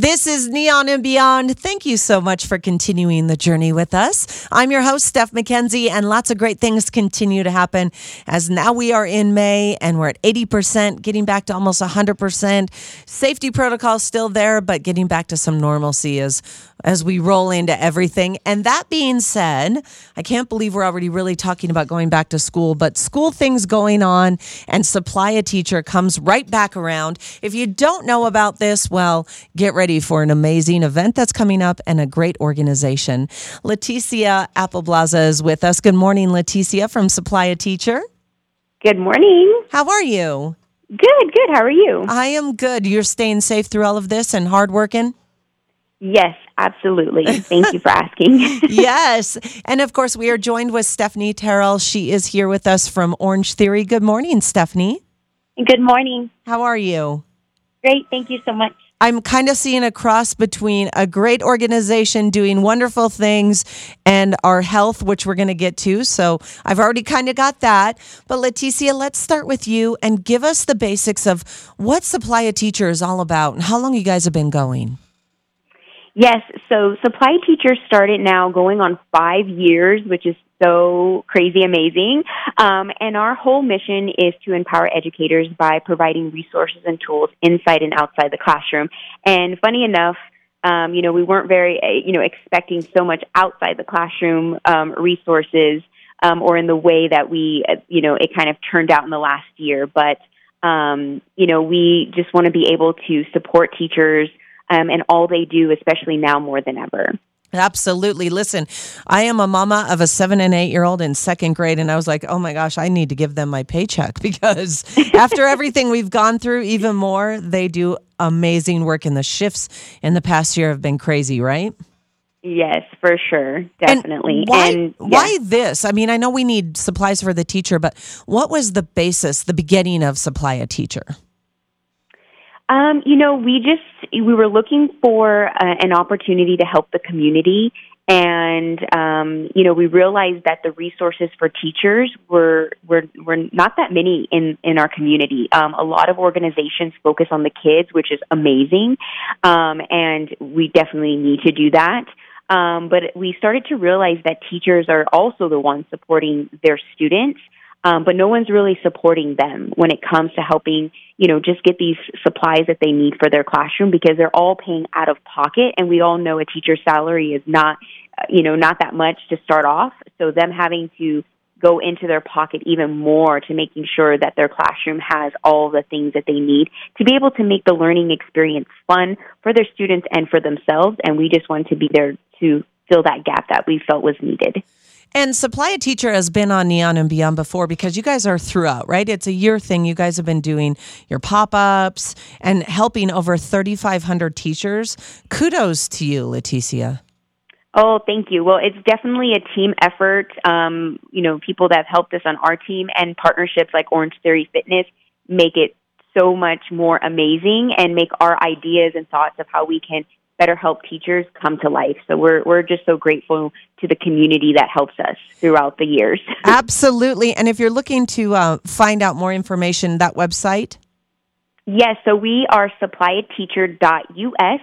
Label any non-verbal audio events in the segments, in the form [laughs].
This is Neon and Beyond. Thank you so much for continuing the journey with us. I'm your host, Steph McKenzie, and lots of great things continue to happen as now we are in May and we're at 80%, getting back to almost 100%. Safety protocols still there, but getting back to some normalcy as, as we roll into everything. And that being said, I can't believe we're already really talking about going back to school, but school things going on and Supply a Teacher comes right back around. If you don't know about this, well, get ready for an amazing event that's coming up and a great organization. Leticia Appleblaza is with us. Good morning, Leticia from Supply a Teacher. Good morning. How are you? Good, good. How are you? I am good. You're staying safe through all of this and hardworking? Yes, absolutely. Thank you for asking. [laughs] [laughs] yes. And of course, we are joined with Stephanie Terrell. She is here with us from Orange Theory. Good morning, Stephanie. Good morning. How are you? Great. Thank you so much. I'm kind of seeing a cross between a great organization doing wonderful things and our health, which we're going to get to. So I've already kind of got that. But Leticia, let's start with you and give us the basics of what Supply a Teacher is all about and how long you guys have been going. Yes, so Supply Teacher started now going on five years, which is so crazy amazing. Um, and our whole mission is to empower educators by providing resources and tools inside and outside the classroom. And funny enough, um, you know, we weren't very, uh, you know, expecting so much outside the classroom um, resources um, or in the way that we, uh, you know, it kind of turned out in the last year. But, um, you know, we just want to be able to support teachers um, and all they do, especially now more than ever. Absolutely. Listen, I am a mama of a seven and eight year old in second grade, and I was like, oh my gosh, I need to give them my paycheck [laughs] because after everything we've gone through, even more, they do amazing work, and the shifts in the past year have been crazy, right? Yes, for sure. Definitely. And why, and, why this? I mean, I know we need supplies for the teacher, but what was the basis, the beginning of Supply a Teacher? Um, you know, we just we were looking for uh, an opportunity to help the community, and um, you know, we realized that the resources for teachers were were were not that many in in our community. Um, a lot of organizations focus on the kids, which is amazing, um, and we definitely need to do that. Um, but we started to realize that teachers are also the ones supporting their students um, but no one's really supporting them when it comes to helping, you know, just get these supplies that they need for their classroom because they're all paying out of pocket, and we all know a teacher's salary is not, uh, you know, not that much to start off. So them having to go into their pocket even more to making sure that their classroom has all the things that they need to be able to make the learning experience fun for their students and for themselves. And we just want to be there to fill that gap that we felt was needed. And Supply a Teacher has been on Neon and Beyond before because you guys are throughout, right? It's a year thing. You guys have been doing your pop ups and helping over 3,500 teachers. Kudos to you, Leticia. Oh, thank you. Well, it's definitely a team effort. Um, you know, people that have helped us on our team and partnerships like Orange Theory Fitness make it so much more amazing and make our ideas and thoughts of how we can better help teachers come to life. So we're we're just so grateful to the community that helps us throughout the years. [laughs] Absolutely. And if you're looking to uh, find out more information, that website. Yes, so we are supplyteacher.us,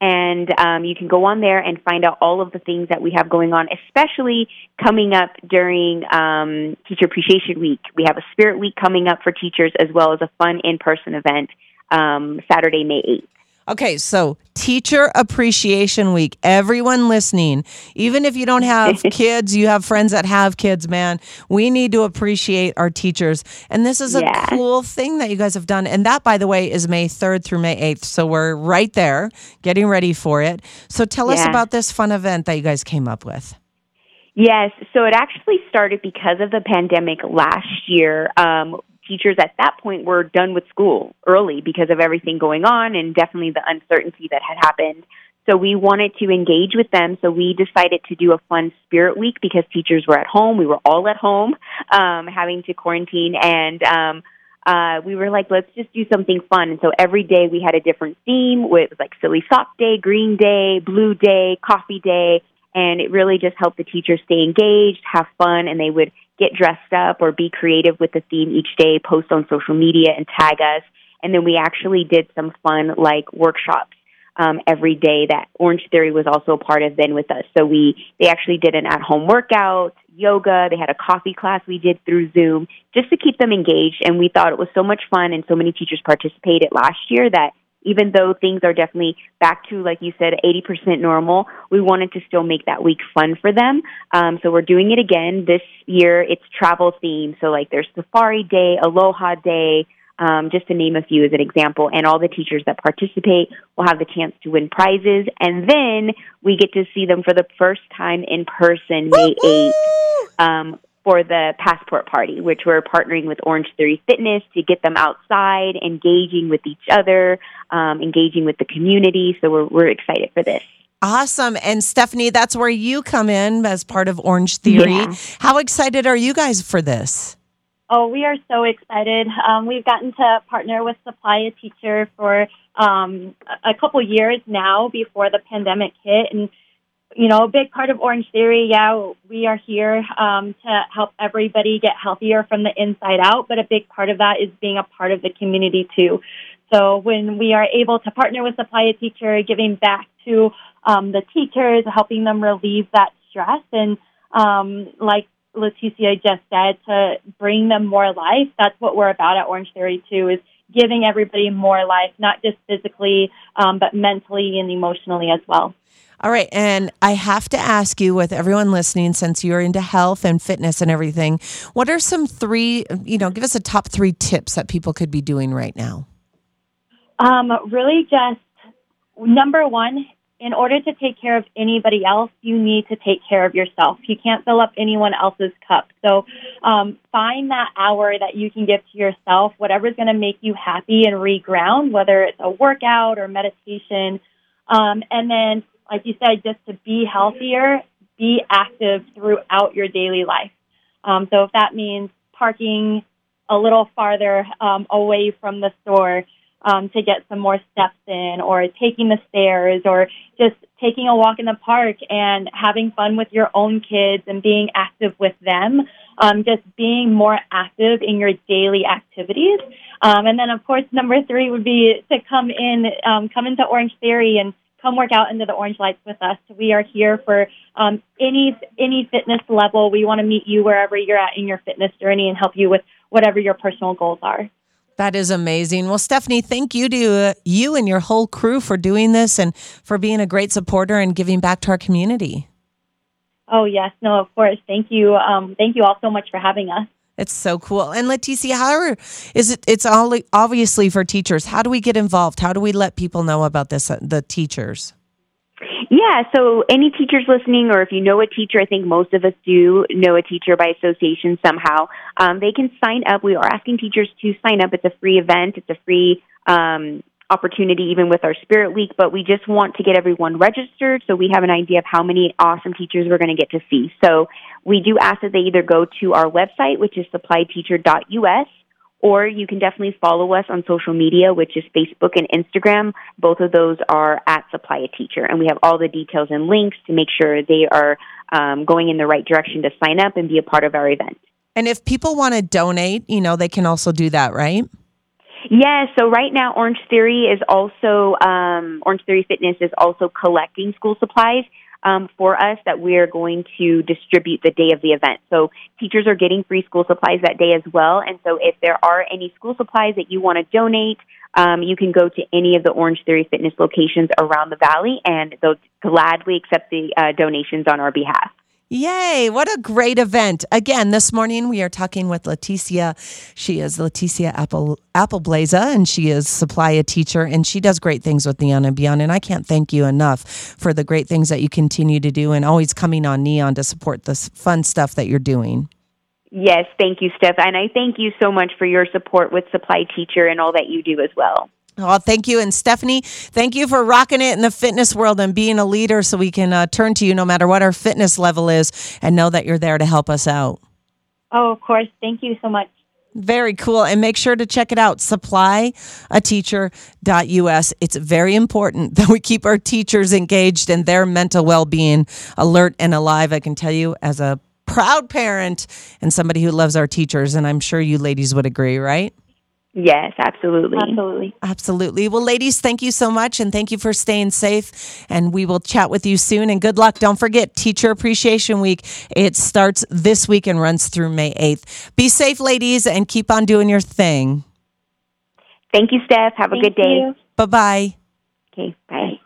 and um, you can go on there and find out all of the things that we have going on, especially coming up during um, Teacher Appreciation Week. We have a Spirit Week coming up for teachers, as well as a fun in person event um, Saturday, May 8th. Okay, so Teacher Appreciation Week. Everyone listening, even if you don't have [laughs] kids, you have friends that have kids, man, we need to appreciate our teachers. And this is a yeah. cool thing that you guys have done. And that, by the way, is May 3rd through May 8th. So we're right there getting ready for it. So tell yeah. us about this fun event that you guys came up with. Yes, so it actually started because of the pandemic last year. Um, teachers at that point were done with school early because of everything going on and definitely the uncertainty that had happened. So we wanted to engage with them. So we decided to do a fun spirit week because teachers were at home. We were all at home, um, having to quarantine and, um, uh, we were like, let's just do something fun. And so every day we had a different theme. It was like silly sock day, green day, blue day, coffee day. And it really just helped the teachers stay engaged, have fun, and they would get dressed up or be creative with the theme each day, post on social media and tag us. And then we actually did some fun like workshops um, every day that Orange Theory was also a part of Then with us. So we they actually did an at home workout, yoga. They had a coffee class we did through Zoom just to keep them engaged. And we thought it was so much fun, and so many teachers participated last year that even though things are definitely back to, like you said, 80% normal, we wanted to still make that week fun for them. Um, so we're doing it again this year. It's travel themed. So like there's Safari Day, Aloha Day, um, just to name a few as an example. And all the teachers that participate will have the chance to win prizes. And then we get to see them for the first time in person May 8th. Um, for the passport party, which we're partnering with Orange Theory Fitness to get them outside, engaging with each other, um, engaging with the community. So we're, we're excited for this. Awesome. And Stephanie, that's where you come in as part of Orange Theory. Yeah. How excited are you guys for this? Oh, we are so excited. Um, we've gotten to partner with Supply a Teacher for um, a a couple years now before the pandemic hit. And, you know, a big part of Orange Theory, yeah, we are here um, to help everybody get healthier from the inside out. But a big part of that is being a part of the community, too. So when we are able to partner with Supply a Teacher, giving back to um, the teachers, helping them relieve that stress, and um, like Leticia just said, to bring them more life. That's what we're about at Orange Theory too, is giving everybody more life, not just physically, um, but mentally and emotionally as well. All right. And I have to ask you, with everyone listening, since you're into health and fitness and everything, what are some three, you know, give us a top three tips that people could be doing right now? Um, really, just number one, in order to take care of anybody else, you need to take care of yourself. You can't fill up anyone else's cup. So um, find that hour that you can give to yourself, whatever's going to make you happy and reground, whether it's a workout or meditation. Um, and then, like you said, just to be healthier, be active throughout your daily life. Um, so if that means parking a little farther um, away from the store, um, to get some more steps in, or taking the stairs, or just taking a walk in the park and having fun with your own kids and being active with them. Um, just being more active in your daily activities. Um, and then, of course, number three would be to come in, um, come into Orange Theory and come work out into the Orange Lights with us. We are here for um, any any fitness level. We want to meet you wherever you're at in your fitness journey and help you with whatever your personal goals are. That is amazing. Well, Stephanie, thank you to uh, you and your whole crew for doing this and for being a great supporter and giving back to our community. Oh yes, no, of course. Thank you. Um, thank you all so much for having us. It's so cool. And Leticia, how are, is it? It's all obviously for teachers. How do we get involved? How do we let people know about this? uh, The teachers. Yeah, so any teachers listening, or if you know a teacher, I think most of us do know a teacher by association somehow, um, they can sign up. We are asking teachers to sign up. It's a free event, it's a free um, opportunity, even with our Spirit Week, but we just want to get everyone registered so we have an idea of how many awesome teachers we're going to get to see. So we do ask that they either go to our website, which is supplyteacher.us, or you can definitely follow us on social media, which is Facebook and Instagram. Both of those are at Supply a Teacher, and we have all the details and links to make sure they are um, going in the right direction to sign up and be a part of our event. And if people want to donate, you know, they can also do that, right? Yeah, so right now Orange Theory is also um, Orange Theory Fitness is also collecting school supplies um, for us that we're going to distribute the day of the event. So teachers are getting free school supplies that day as well. And so if there are any school supplies that you want to donate, um, you can go to any of the Orange Theory Fitness locations around the valley, and they'll gladly accept the uh, donations on our behalf. Yay, what a great event. Again, this morning we are talking with Leticia. She is Leticia Apple Appleblaza and she is supply a teacher and she does great things with Neon and Beyond. And I can't thank you enough for the great things that you continue to do and always coming on Neon to support this fun stuff that you're doing. Yes, thank you, Steph. And I thank you so much for your support with Supply Teacher and all that you do as well. Well, thank you. And Stephanie, thank you for rocking it in the fitness world and being a leader so we can uh, turn to you no matter what our fitness level is and know that you're there to help us out. Oh, of course. Thank you so much. Very cool. And make sure to check it out supplyateacher.us. It's very important [laughs] that we keep our teachers engaged and their mental well being alert and alive. I can tell you as a proud parent and somebody who loves our teachers, and I'm sure you ladies would agree, right? Yes, absolutely. Absolutely. Absolutely. Well, ladies, thank you so much and thank you for staying safe. And we will chat with you soon. And good luck. Don't forget Teacher Appreciation Week. It starts this week and runs through May 8th. Be safe, ladies, and keep on doing your thing. Thank you, Steph. Have a Thank good day. Bye bye. Okay, bye.